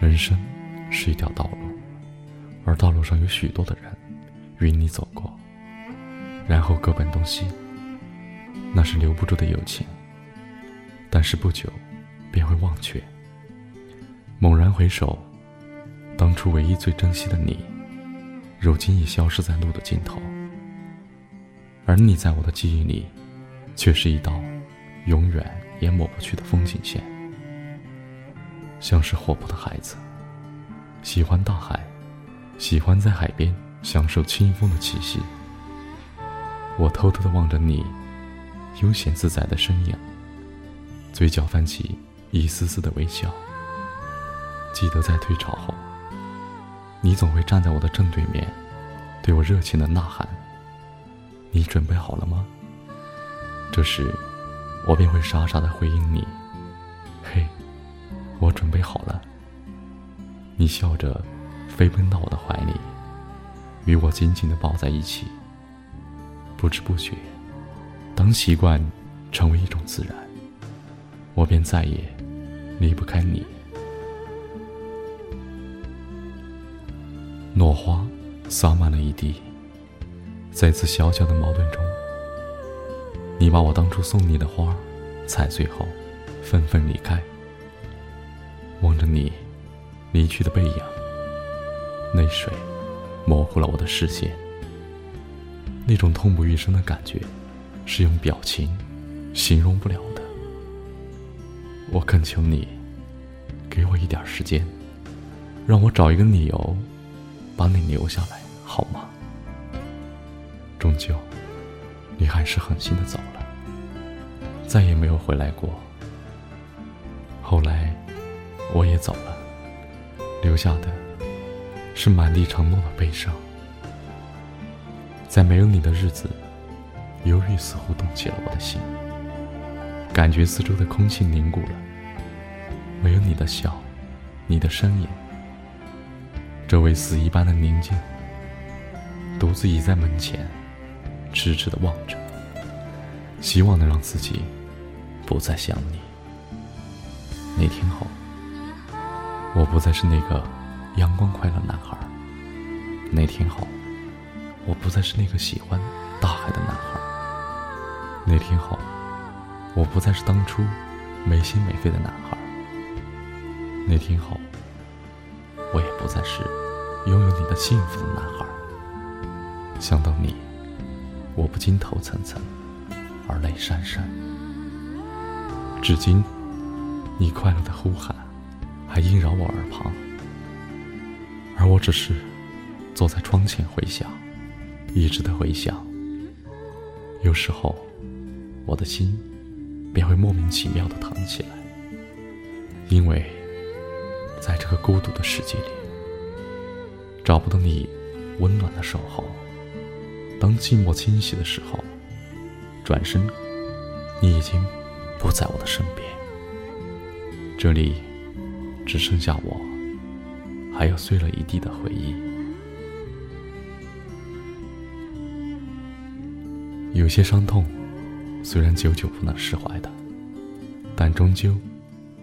人生是一条道路，而道路上有许多的人与你走过，然后各奔东西。那是留不住的友情，但是不久便会忘却。猛然回首，当初唯一最珍惜的你，如今已消失在路的尽头。而你在我的记忆里，却是一道永远也抹不去的风景线。像是活泼的孩子，喜欢大海，喜欢在海边享受清风的气息。我偷偷的望着你，悠闲自在的身影，嘴角泛起一丝丝的微笑。记得在退潮后，你总会站在我的正对面，对我热情的呐喊：“你准备好了吗？”这时，我便会傻傻的回应你：“嘿。”我准备好了。你笑着飞奔到我的怀里，与我紧紧的抱在一起。不知不觉，当习惯成为一种自然，我便再也离不开你。落花洒满了一地，在此小小的矛盾中，你把我当初送你的花踩碎后，纷纷离开。望着你离去的背影，泪水模糊了我的视线。那种痛不欲生的感觉，是用表情形容不了的。我恳求你，给我一点时间，让我找一个理由，把你留下来，好吗？终究，你还是狠心的走了，再也没有回来过。后来。我也走了，留下的是满地承诺的悲伤。在没有你的日子，忧郁似乎冻结了我的心，感觉四周的空气凝固了。没有你的笑，你的身影，周围死一般的宁静。独自倚在门前，痴痴的望着，希望能让自己不再想你。那天后。我不再是那个阳光快乐男孩。那天好，我不再是那个喜欢大海的男孩。那天好，我不再是当初没心没肺的男孩。那天好，我也不再是拥有你的幸福的男孩。想到你，我不禁头涔涔，而泪潸潸。至今，你快乐的呼喊。还萦绕我耳旁，而我只是坐在窗前回想，一直的回想。有时候，我的心便会莫名其妙的疼起来，因为在这个孤独的世界里，找不到你温暖的守候。当寂寞侵袭的时候，转身，你已经不在我的身边。这里。只剩下我，还有碎了一地的回忆。有些伤痛，虽然久久不能释怀的，但终究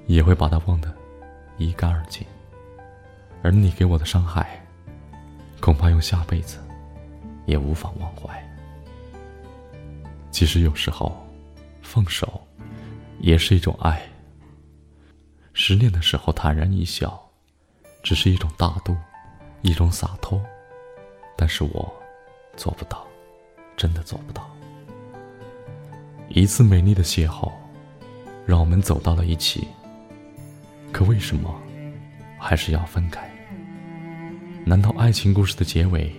也会把它忘得一干二净。而你给我的伤害，恐怕用下辈子也无法忘怀。其实有时候，放手也是一种爱。失恋的时候坦然一笑，只是一种大度，一种洒脱。但是我做不到，真的做不到。一次美丽的邂逅，让我们走到了一起。可为什么还是要分开？难道爱情故事的结尾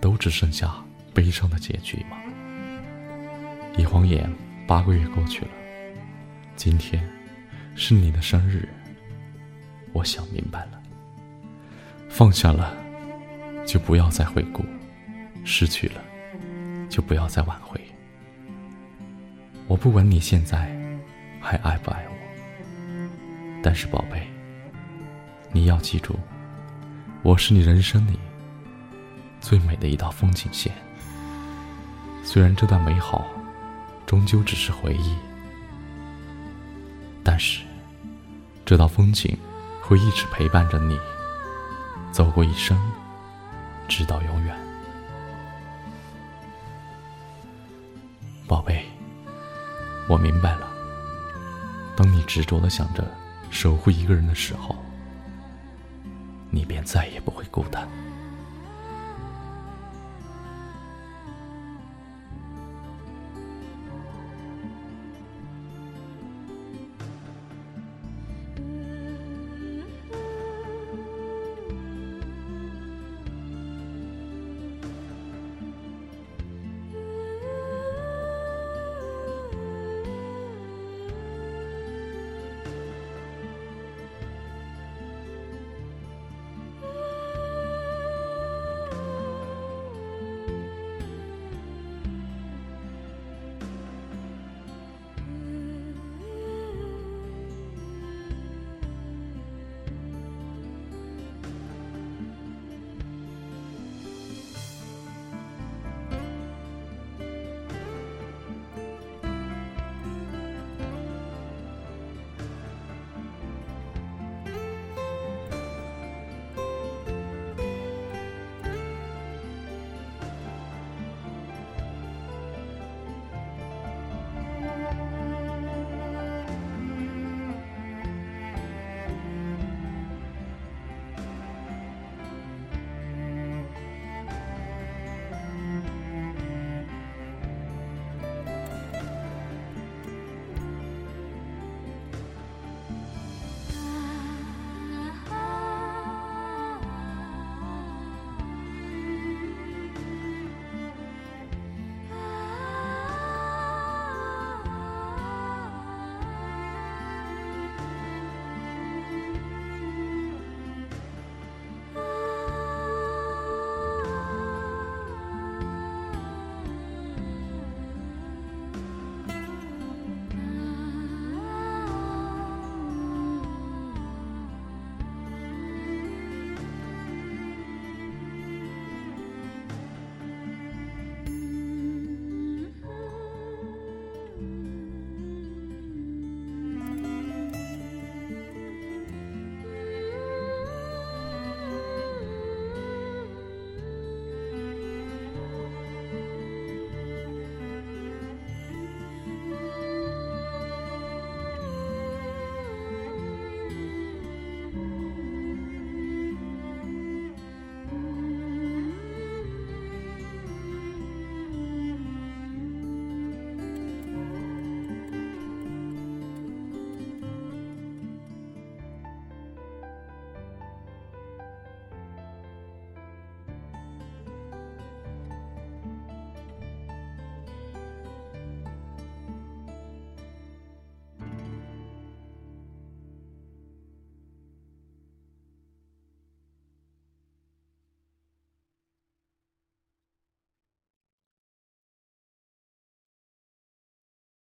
都只剩下悲伤的结局吗？一晃眼，八个月过去了，今天。是你的生日，我想明白了。放下了，就不要再回顾；失去了，就不要再挽回。我不管你现在还爱不爱我，但是宝贝，你要记住，我是你人生里最美的一道风景线。虽然这段美好，终究只是回忆。但是，这道风景会一直陪伴着你，走过一生，直到永远。宝贝，我明白了。当你执着的想着守护一个人的时候，你便再也不会孤单。